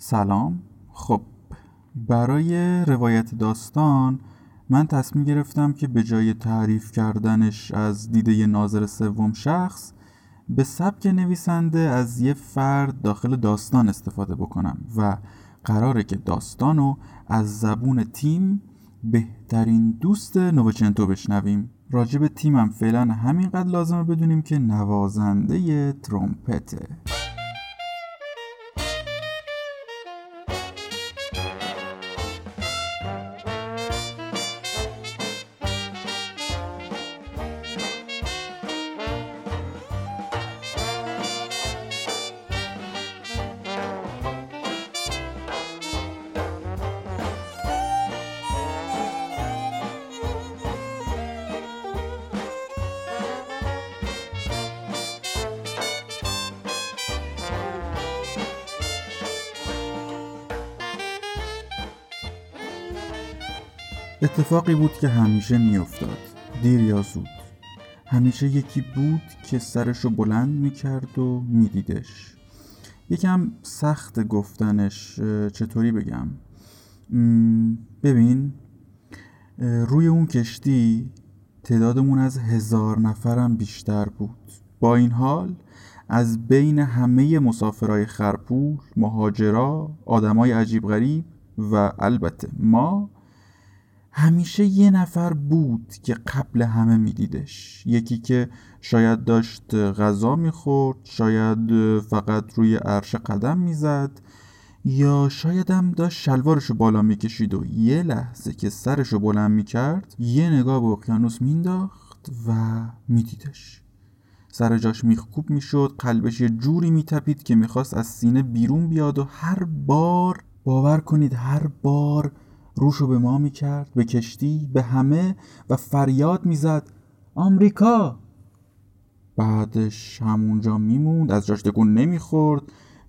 سلام. خب برای روایت داستان من تصمیم گرفتم که به جای تعریف کردنش از دیده ناظر سوم شخص به سبک نویسنده از یه فرد داخل داستان استفاده بکنم و قراره که داستانو از زبون تیم بهترین دوست نوچنتو بشنویم. راجب تیمم فعلا همینقدر لازمه بدونیم که نوازنده ترومپته. اتفاقی بود که همیشه میافتاد. دیر یا زود. همیشه یکی بود که سرشو بلند می‌کرد و میدیدش. یکم سخت گفتنش چطوری بگم؟ ببین روی اون کشتی تعدادمون از هزار نفرم بیشتر بود. با این حال از بین همه مسافرهای خرپول مهاجرا آدمای عجیب غریب و البته ما همیشه یه نفر بود که قبل همه میدیدش. یکی که شاید داشت غذا می‌خورد شاید فقط روی عرش قدم می‌زد یا شاید هم داشت شلوارشو بالا می‌کشید و یه لحظه که سرشو بلند می‌کرد یه نگاه به اقیانوس مینداخت و میدیدش. سر جاش میخکوب می‌شد قلبش یه جوری میتپید که می‌خواست از سینه بیرون بیاد و هر بار باور کنید هر بار روشو به ما می‌کرد به کشتی به همه و فریاد می‌زد آمریکا! بعدش همونجا میموند از جاش تکون نمی‌خورد.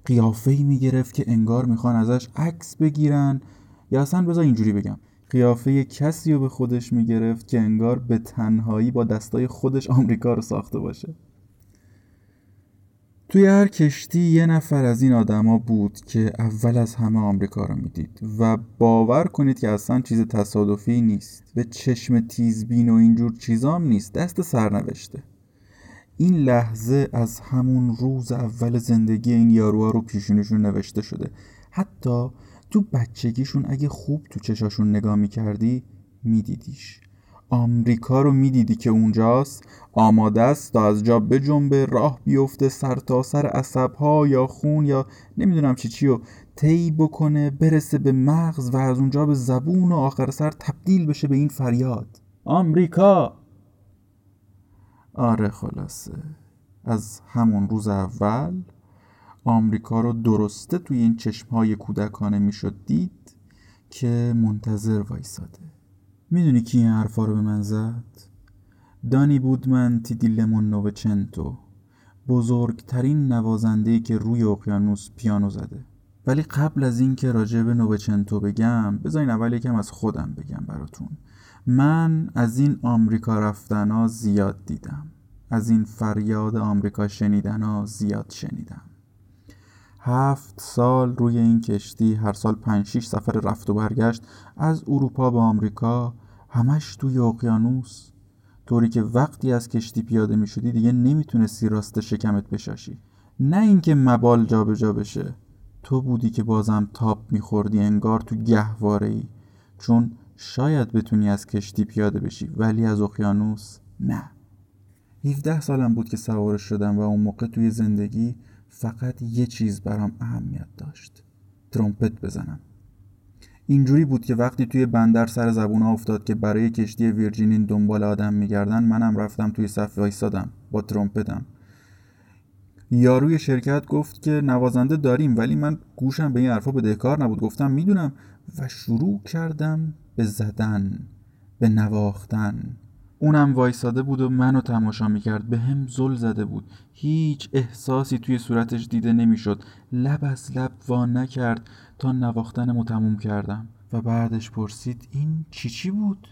قیافه ای می‌گرفت که انگار می‌خوان ازش عکس بگیرن. یا اصلا بذار اینجوری بگم. قیافه کسی رو به خودش می‌گرفت که انگار به تنهایی با دستای خودش آمریکا رو ساخته باشه. توی هر کشتی یه نفر از این آدما بود که اول از همه آمریکا رو می‌دید و باور کنید که اصلا چیز تصادفی نیست به چشم تیزبین و اینجور چیزام نیست دست سرنوشته. این لحظه از همون روز اول زندگی این یاروها رو پیشونشون نوشته شده. حتی تو بچگیشون اگه خوب تو چشاشون نگاه می‌کردی میدیدیش. آمریکا رو می‌دیدی که اونجاست؟ آماده است تا از جا بجنبه راه بیفته سر تا سر عصبها یا خون یا نمی‌دونم چی چی و طی بکنه برسه به مغز و از اونجا به زبون و آخر سر تبدیل بشه به این فریاد. آمریکا! آره خلاصه. از همون روز اول آمریکا رو درسته توی این چشمهای کودکانه می‌شد دید که منتظر وایساده. می‌دونی کی این حرفا رو به من زد؟ دانی بودمن تیدیلمون نوچنتو بزرگترین نوازنده که روی اقیانوس پیانو زده. ولی قبل از اینکه راجع به نوچنتو بگم بذارین اول یکم از خودم بگم براتون. من از این آمریکا رفتنا زیاد دیدم. از این فریاد آمریکا شنیدنا زیاد شنیدم. هفت سال روی این کشتی هر سال پنج شیش سفر رفت و برگشت. از اروپا به آمریکا همش توی اقیانوس. طوری که وقتی از کشتی پیاده می شدی دیگه نمی‌تونستی راست شکمت بشاشی. نه اینکه مبال جابجا جا بشه. تو بودی که بازم تاپ میخوردی انگار تو گهواره ای چون شاید بتونی از کشتی پیاده بشی ولی از اقیانوس نه. 17 سالم بود که سوارش شدم و اون موقع توی زندگی فقط یه چیز برام اهمیت داشت. ترومپت بزنم. اینجوری بود که وقتی توی بندر سر زبون افتاد که برای کشتی ویرجینین دنبال آدم میگردن منم رفتم توی صف وایسادم با ترومپتم. یاروی شرکت گفت که نوازنده داریم ولی من گوشم به این حرفا بدهکار نبود. گفتم می‌دونم. و شروع کردم به زدن به نواختن. اونم وایساده بود و منو تماشا می‌کرد. به هم زل زده بود. هیچ احساسی توی صورتش دیده نمی‌شد. لب از لب وا نکرد تا نواختنمو تموم کردم. و بعدش پرسید این چی چی بود؟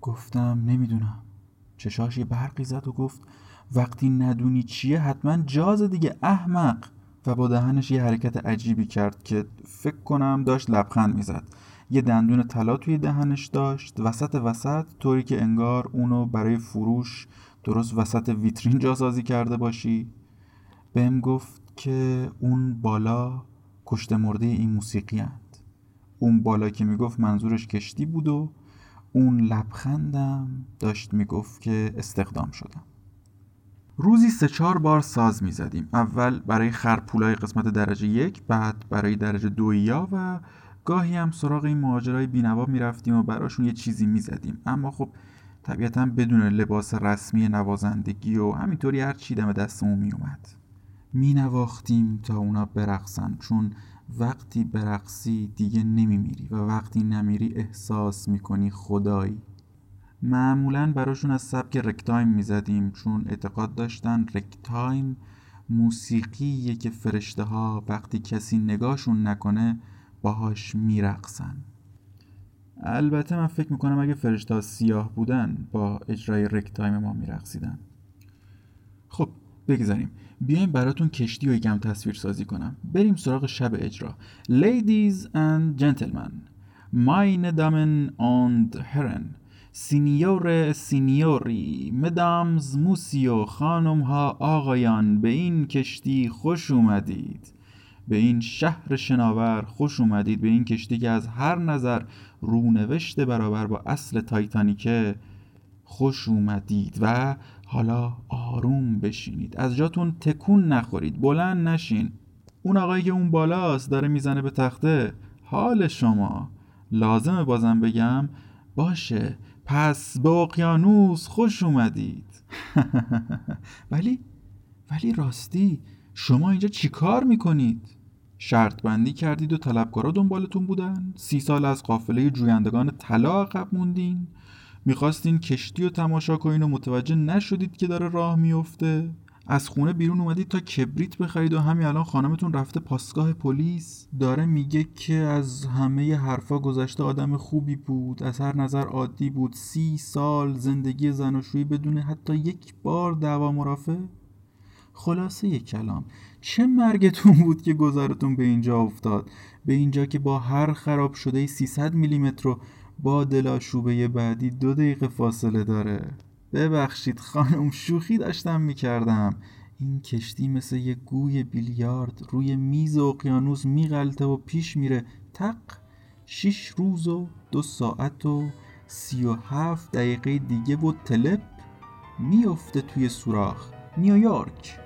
گفتم نمی‌دونم. چشاش یه برقی زد و گفت وقتی ندونی چیه حتما جاز دیگه احمق. و با دهنش یه حرکت عجیبی کرد که فکر کنم داشت لبخند می‌زد. یه دندون طلا توی دهنش داشت. وسط وسط طوری که انگار اونو برای فروش درست وسط ویترین جاسازی کرده باشی. بهم گفت که اون بالا کشته مرده این موسیقی هند. اون بالا که می‌گفت منظورش کشتی بود و اون لبخندم داشت می‌گفت که استخدام شدم. روزی سه چهار بار ساز می‌زدیم. اول برای خرپولای قسمت درجه یک بعد برای درجه دویا و گاهی هم سراغ این مهاجرای بینوا می‌رفتیم و براشون یه چیزی می‌زدیم. اما خب طبیعتا بدون لباس رسمی نوازندگی و همینطوری هر چی دم دستمون میومد مینواختیم تا اونا برقصن چون وقتی برقصی دیگه نمیمیری و وقتی نمیری احساس می‌کنی خدایی. معمولا براشون از سبک ragtime می‌زدیم چون اعتقاد داشتن ragtime موسیقیه که فرشته ها وقتی کسی نگاهشون نکنه باهاش میرقصن. البته من فکر می‌کنم اگه فرشته ها سیاه بودن با اجرای ragtime ما میرقصیدن. خب بگذاریم. بیایم براتون کشتی و یکم تصویر سازی کنم. بریم سراغ شب اجرا. Ladies and gentlemen meine Damen und Herren signore signori mesdames messieurs خانم ها آقایان به این کشتی خوش اومدید. به این شهر شناور خوش اومدید. به این کشتی که از هر نظر رونوشت برابر با اصل تایتانیکه خوش اومدید و حالا آروم بشینید. از جاتون تکون نخورید. بلند نشین. اون آقایی که اون بالاست داره می‌زنه به تخته. حال شما. لازمه بازم بگم. باشه. پس به اقیانوس خوش اومدید. ولی ولی راستی شما اینجا چیکار می‌کنید؟ شرط بندی کردید و طلبکارا دنبالتون بودن؟ سی سال از قافله جویندگان طلا عقب موندین؟ می‌خواستین کشتی و تماشا کنین و متوجه نشدید که داره راه میفته؟ از خونه بیرون اومدید تا کبریت بخرید و همین الان خانمتون رفته پاسگاه پلیس داره میگه که از همه حرفا گذشته آدم خوبی بود از هر نظر عادی بود سی سال زندگی زناشویی بدون حتی یک بار دعوا مرافع خلاصه یک کلام. چه مرگتون بود که گذارتون به اینجا افتاد؟ به اینجا که با هر خراب شده 300 میلیمتر رو با دلاشوبه بعدی دو دقیقه فاصله داره. ببخشید خانم شوخی داشتم می‌کردم. این کشتی مثل یه گوی بیلیارد روی میز اقیانوس میغلطه و پیش میره. تق شیش روز و دو ساعت و سی و هفت دقیقه دیگه و تلپ میفته توی سوراخ. نیویورک.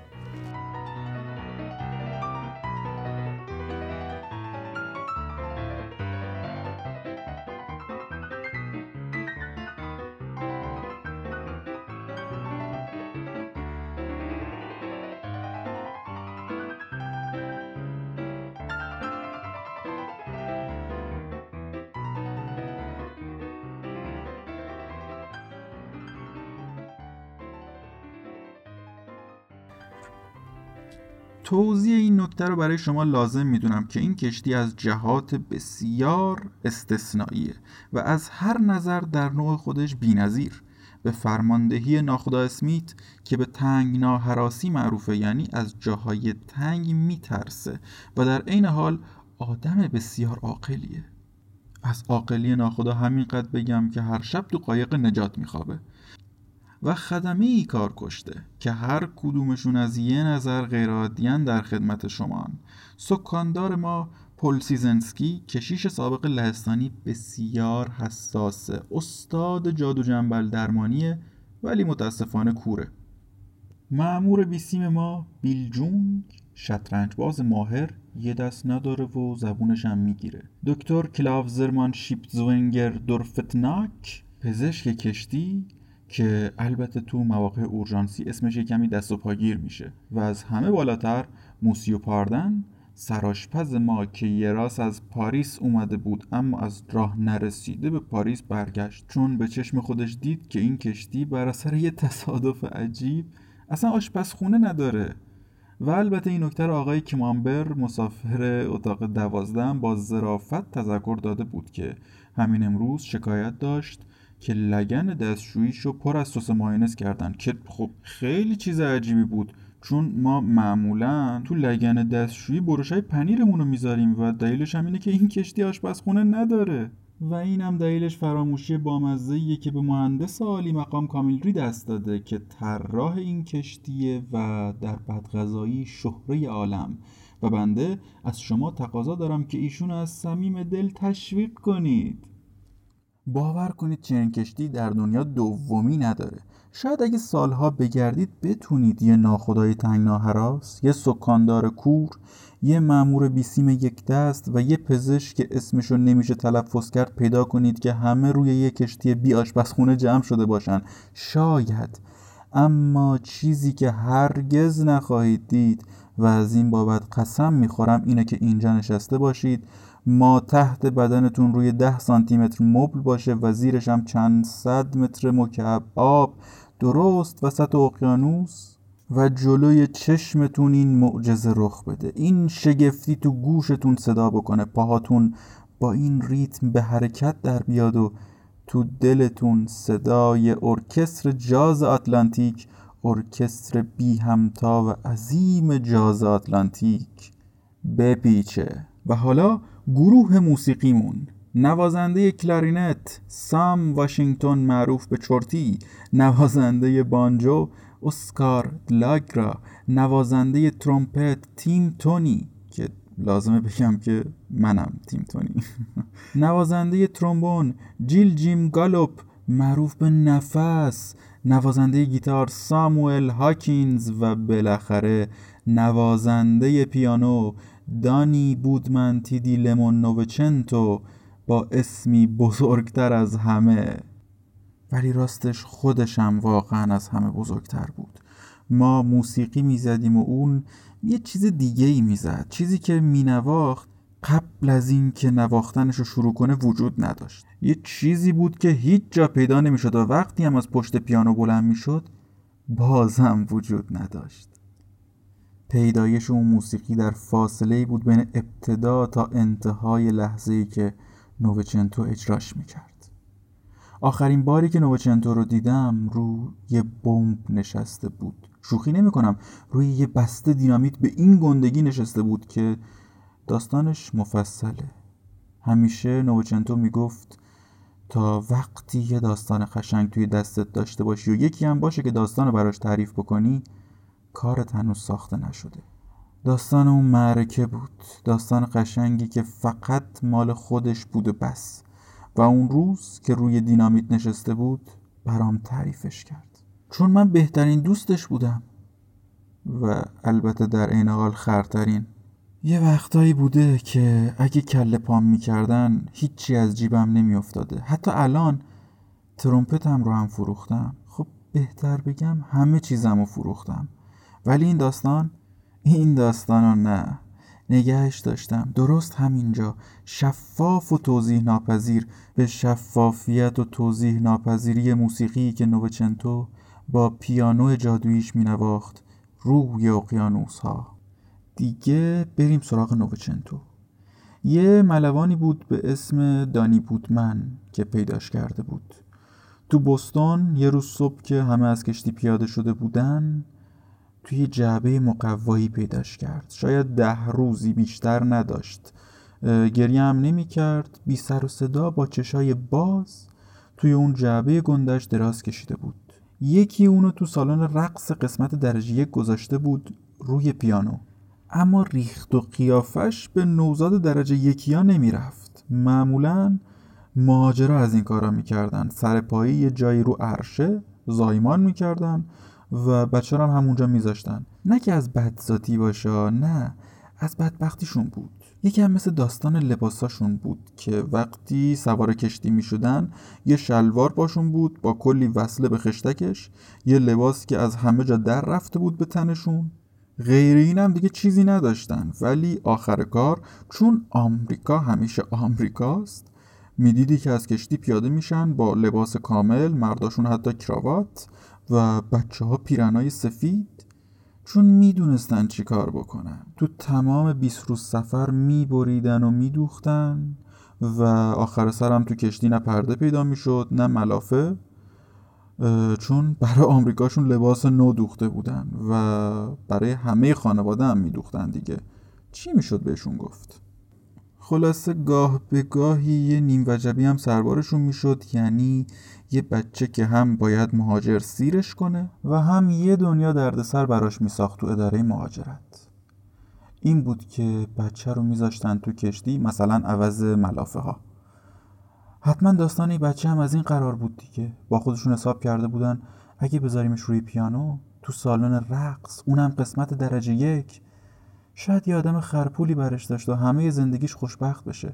توضیح این نکته رو برای شما لازم می‌دونم که این کشتی از جهات بسیار استثنائیه و از هر نظر در نوع خودش بینظیر. به فرماندهی ناخدا اسمیت که به تنگ ناهراسی معروفه یعنی از جاهای تنگ میترسه و در عین حال آدم بسیار عاقلیه. از عاقلی ناخدا همینقدر بگم که هر شب تو قایق نجات میخوابه. و خدمه ای کار کشته که هر کدومشون از یه نظر غیرعادیان در خدمت شما سکاندار ما پل سیزنسکی کشیش سابق لهستانی بسیار حساسه استاد جادو جنبل درمانیه ولی متاسفانه کوره. مأمور بیسیم ما بیل جونگ شطرنج باز ماهر یه دست نداره و زبونش هم می‌گیره. دکتر کلاوزرمان شیپزوینگر دورفتناک پزشک کشتی که البته تو مواقع اورژانسی اسمش کمی دست و پاگیر میشه و از همه بالاتر موسیو پاردن سراشپز ما که یه راست از پاریس اومده بود اما از راه نرسیده به پاریس برگشت. چون به چشم خودش دید که این کشتی بر اثر یه تصادف عجیب اصلا آشپزخونه نداره. و البته این نکته آقای کیمامبر مسافر اتاق دوازدهم با ظرافت تذکر داده بود که همین امروز شکایت داشت که لگن دستشوییش رو پر از سس ماینس کردن. که خب خیلی چیز عجیبی بود. چون ما معمولا تو لگن دستشویی برشای پنیرمون رو می‌ذاریم و دلیلش هم اینه که این کشتی آشپزخونه نداره. و این هم دلیلش فراموشی بامزه که به مهندس عالی مقام کامیلری دست داده که طراح این کشتیه و در بدغذایی شهره عالم. و بنده از شما تقاضا دارم که ایشون از صمیم دل تشویق کنید. باور کنید چنین کشتی در دنیا دومی نداره. شاید اگه سالها بگردید بتونید یه ناخدای تنگنا هراس یه سکاندار کور یه مامور بیسیم یک دست و یه پزشک که اسمشو نمیشه تلفظ کرد پیدا کنید که همه روی یه کشتی بی آشپزخونه جمع شده باشن. شاید. اما چیزی که هرگز نخواهید دید و از این بابت قسم می‌خورم اینه که اینجا نشسته باشید. ما تحت بدنتون روی ده سانتی متر مبل باشه و زیرش هم چند صد متر مکعب آب درست وسط اقیانوس و جلوی چشمتون این معجزه رخ بده. این شگفتی تو گوشتون صدا بکنه پاهاتون با این ریتم به حرکت در بیاد و تو دلتون صدای ارکستر جاز آتلانتیک ارکستر بی همتا و عظیم جاز آتلانتیک بپیچه. و حالا گروه موسیقیمون نوازنده کلارینت سام واشنگتن معروف به چرتی. نوازنده بانجو اسکار لاگرا. نوازنده ترومپت تیم تونی که لازمه بگم که منم تیم تونی. نوازنده ترومبون جیل جیم گالوپ معروف به نفس. نوازنده گیتار ساموئل هاکینز و بالاخره نوازنده پیانو دانی بودمن تیدی لمون نوچنتو با اسمی بزرگتر از همه. ولی راستش خودشم واقعا از همه بزرگتر بود. ما موسیقی می‌زدیم و اون یه چیز دیگه ای می‌زد چیزی که مینواخت قبل از این که نواختنش رو شروع کنه وجود نداشت. یه چیزی بود که هیچ جا پیدا نمی‌شد و وقتی هم از پشت پیانو بلند می‌شد بازم وجود نداشت. پیدایش اون موسیقی در فاصله بود بین ابتدا تا انتهای لحظه ای که نووچنتو اجراش می‌کرد. آخرین باری که نووچنتو رو دیدم رو یه بمب نشسته بود. شوخی نمی کنم روی یه بسته دینامیت به این گندگی نشسته بود که داستانش مفصله. همیشه نووچنتو می‌گفت تا وقتی یه داستان قشنگ توی دستت داشته باشی و یکی هم باشه که داستان رو براش تعریف بکنی کارت هنوز ساخته نشده. داستان اون معرکه بود. داستان قشنگی که فقط مال خودش بود و بس. و اون روز که روی دینامیت نشسته بود برام تعریفش کرد. چون من بهترین دوستش بودم. و البته در این حال خرترین. یه وقتایی بوده که اگه کل پام می‌کردن هیچی از جیبم نمیافتاده. حتی الان ترومپتم رو هم فروختم. خب بهتر بگم همه چیزم رو فروختم. ولی این داستان این داستان رو نه. نگهش داشتم. درست همینجا. شفاف و توضیح ناپذیر. به شفافیت و توضیح ناپذیری موسیقی که نوچنتو با پیانو جادویش می نواخت روی اقیانوس ها دیگه بریم سراغ نوچنتو یه ملوانی بود به اسم دانی بودمن که پیداش کرده بود. تو بستون یه روز صبح که همه از کشتی پیاده شده بودن توی جعبه مقوایی پیداش کرد. شاید ده روزی بیشتر نداشت. گریه هم نمی کرد. بی سر و صدا با چشای باز توی اون جعبه گندش دراز کشیده بود. یکی اونو تو سالن رقص قسمت درجه یک گذاشته بود روی پیانو. اما ریخت و قیافش به نوزاد درجه یکی ها نمی رفت. معمولا مهاجرا از این کارا می‌کردن سر پایی یه جایی رو عرشه زایمان می‌کردن و بچه هم همونجا میذاشتن. نه که از بدذاتی باشه نه. از بدبختیشون بود. یکی هم مثل داستان لباساشون بود که وقتی سوار کشتی می شدن یه شلوار باشون بود با کلی وصله به خشتکش یه لباس که از همه جا در رفته بود به تنشون. غیر این هم دیگه چیزی نداشتن. ولی آخر کار چون آمریکا همیشه آمریکاست می‌دیدی که از کشتی پیاده میشن با لباس کامل مرداشون حتی کراوات. و بچه ها پیرنای سفید چون می‌دونستن چی کار بکنن. تو تمام 20 روز سفر میبریدن و میدوختن و آخر سرم تو کشتی نه پرده پیدا می‌شد نه ملافه چون برای آمریکاشون لباس نو دوخته بودن و برای همه خانواده هم میدوختن دیگه. چی می‌شد بهشون گفت؟ خلاصه گاه به گاهی یه نیم وجبی هم سربارشون می‌شد یعنی یه بچه که هم باید مهاجر سیرش کنه و هم یه دنیا دردسر براش میساخت تو اداره مهاجرت. این بود که بچه رو میذاشتن تو کشتی مثلا عوض ملافه ها حتما داستان این بچه هم از این قرار بود دیگه. با خودشون حساب کرده بودن اگه بذاریمش روی پیانو تو سالن رقص اونم قسمت درجه یک شاید یه آدم خرپولی برش داشت و همه زندگیش خوشبخت بشه.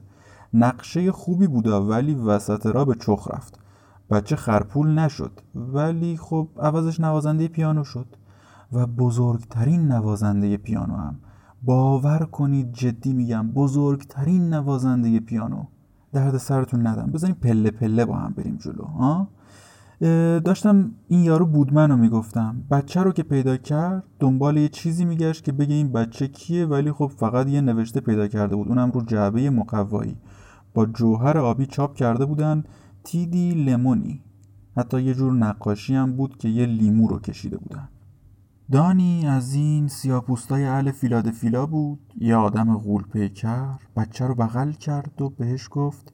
نقشه خوبی بودا ولی وسط را به چخ رفت. بچه خرپول نشد ولی خب عوضش نوازنده پیانو شد. و بزرگترین نوازنده پیانو هم. باور کنید جدی میگم بزرگترین نوازنده پیانو. درد سرتون ندم بزنین پله پله با هم بریم جلو ها؟ داشتم این یارو بودمن رو می‌گفتم. بچه رو که پیدا کرد دنبال یه چیزی میگشت که بگه این بچه کیه ولی خب فقط یه نوشته پیدا کرده بود. اونم رو جعبه مقوایی. با جوهر آبی چاپ کرده بودن تیدی لمونی. حتی یه جور نقاشی هم بود که یه لیمو رو کشیده بودن. دانی از این سیاپوستای اهل فیلادفیلا بود. یه آدم غول پیکر بچه رو بغل کرد و بهش گفت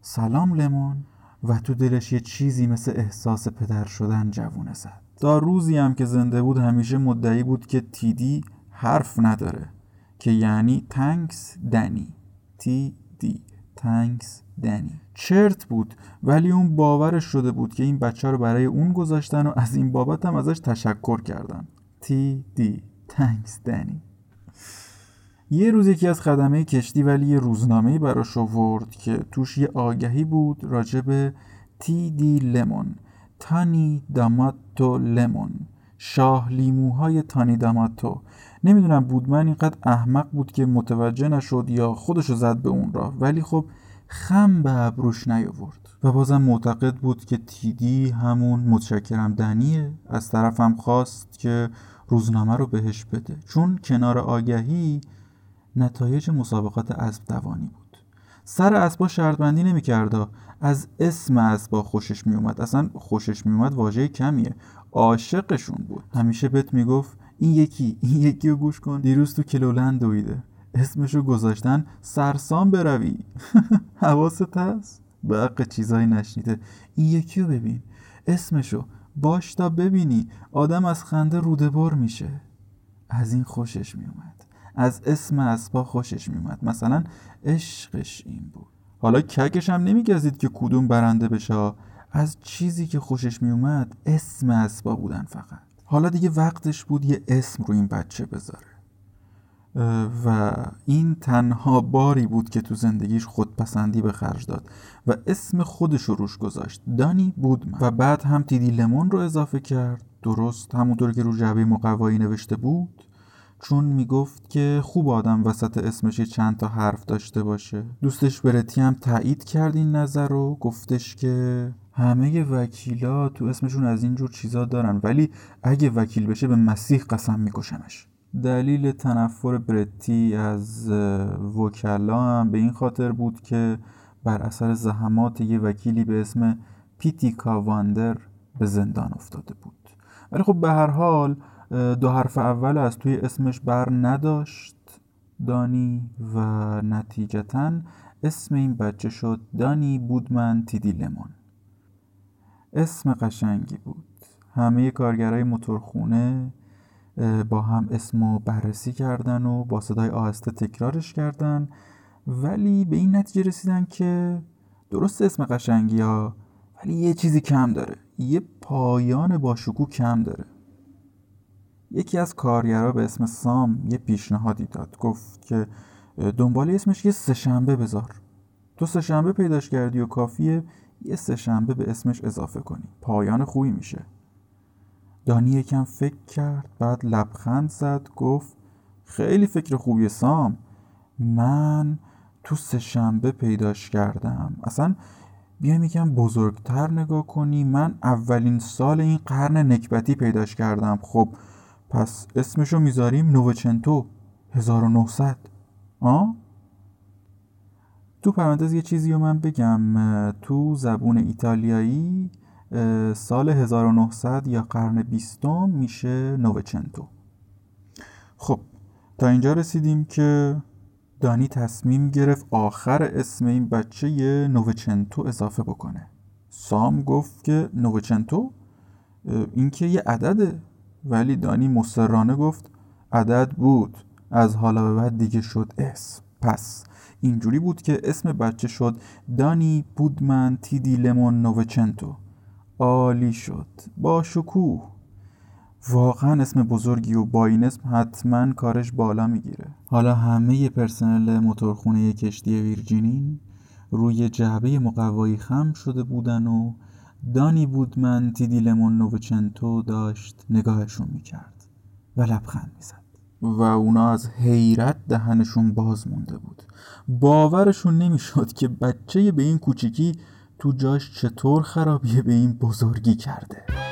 سلام لمون. و تو دلش یه چیزی مثل احساس پدر شدن جوونه زد. تا روزی هم که زنده بود همیشه مدعی بود که تیدی حرف نداره که یعنی تنکس دنی تی دی تنکس دنی چرت بود ولی اون باورش شده بود که این بچه رو برای اون گذاشتن و از این بابت هم ازش تشکر کردن. تی دی تنکس دنی یه روز یکی از خدمه کشتی ولی یه روزنامه براش آورد که توش یه آگهی بود راجب تی دی لمون تانی داماتو لمون شاه لیموهای تانی داماتو نمی‌دونم بودمن اینقدر احمق بود که متوجه نشد یا خودشو زد به اون را ولی خب خم به ابروش نیاورد. و بازم معتقد بود که تیدی همون متشکرم دنیه. از طرفم خواست که روزنامه رو بهش بده. چون کنار آگهی نتایج مسابقات اسب دوانی بود. سر اسبا شرط بندی نمی‌کرد. از اسم اسبا خوشش میومد اصلا خوشش میومد واژه کمیه. عاشقشون بود. همیشه بهت می‌گفت این یکی این یکی رو گوش کن. دیروز تو کلولند دویده. اسمشو گذاشتن سرسام بروی. حواست هست؟ به چیزایی نشنیده. این یکی رو ببین. اسمشو باش تا ببینی. آدم از خنده رودبار میشه. از این خوشش میومد از اسم اسبا خوشش میومد مثلا عشقش این بود. حالا ککش هم نمیگزید که کدوم برنده بشه. از چیزی که خوشش میومد اسم اسبا بودن فقط. حالا دیگه وقتش بود یه اسم رو این بچه بذاره. و این تنها باری بود که تو زندگیش خودپسندی به خرج داد و اسم خودش رو روش گذاشت. دانی بود و بعد هم تیدی لمون رو اضافه کرد. درست همونطور که رو جعبه مقوایی نوشته بود؟ چون می‌گفت که خوب آدم وسط اسمش چند تا حرف داشته باشه. دوستش برتی هم تایید کرد این نظر رو گفتش که همه وکیلا تو اسمشون از اینجور چیزا دارن ولی اگه وکیل بشه به مسیح قسم میکشمش دلیل تنفر برتی از وکلا هم به این خاطر بود که بر اثر زحمات یه وکیلی به اسم پیتی کاواندر به زندان افتاده بود. ولی خب به هر حال دو حرف اول از توی اسمش بر نداشت. دانی و نتیجتا اسم این بچه شد دانی بودمن تیدی لمون. اسم قشنگی بود. همه کارگرای موتورخونه با هم اسمو بررسی کردن و با صدای آهسته تکرارش کردن. ولی به این نتیجه رسیدن که درست اسم قشنگی ها ولی یه چیزی کم داره. یه پایان با کم داره. یکی از کارگرها به اسم سام یه پیشنهادی داد. گفت که دنبال اسمش یه سهشنبه بذار. تو سهشنبه پیداش کردی و کافیه یه سهشنبه به اسمش اضافه کنی. پایان خوبی میشه. دانی یکم فکر کرد بعد لبخند زد گفت خیلی فکر خوبی سام. من تو سهشنبه پیداش کردم. اصلا بیایم یکم بزرگتر نگاه کنی. من اولین سال این قرن نکبتی پیداش کردم. خب پس اسمشو می‌ذاریم نووچنتو 1900 آه؟ تو پرانتز یه چیزی رو من بگم. تو زبون ایتالیایی سال 1900 یا قرن بیستم میشه نووچنتو. خب تا اینجا رسیدیم که دانی تصمیم گرفت آخر اسم این بچه یه نووچنتو اضافه بکنه. سام گفت که نووچنتو این که یه عدده. ولی دانی مصرانه گفت عدد بود. از حالا به بعد دیگه شد اسم پس اینجوری بود که اسم بچه شد دانی بودمن تیدی لمون نووچنتو عالی شد. با شکوه. واقعا اسم بزرگی و با این اسم حتما کارش بالا می‌گیره. حالا همه پرسنل موتورخونه کشتی ویرجینین روی جعبه مقوایی خم شده بودن و دانی بود من تیدی لمون نووچنتو داشت نگاهشون می‌کرد و لبخند می‌زد. و اونا از حیرت دهنشون باز مونده بود. باورشون نمی‌شد که بچه به این کوچیکی تو جاش چطور خرابیه به این بزرگی کرده.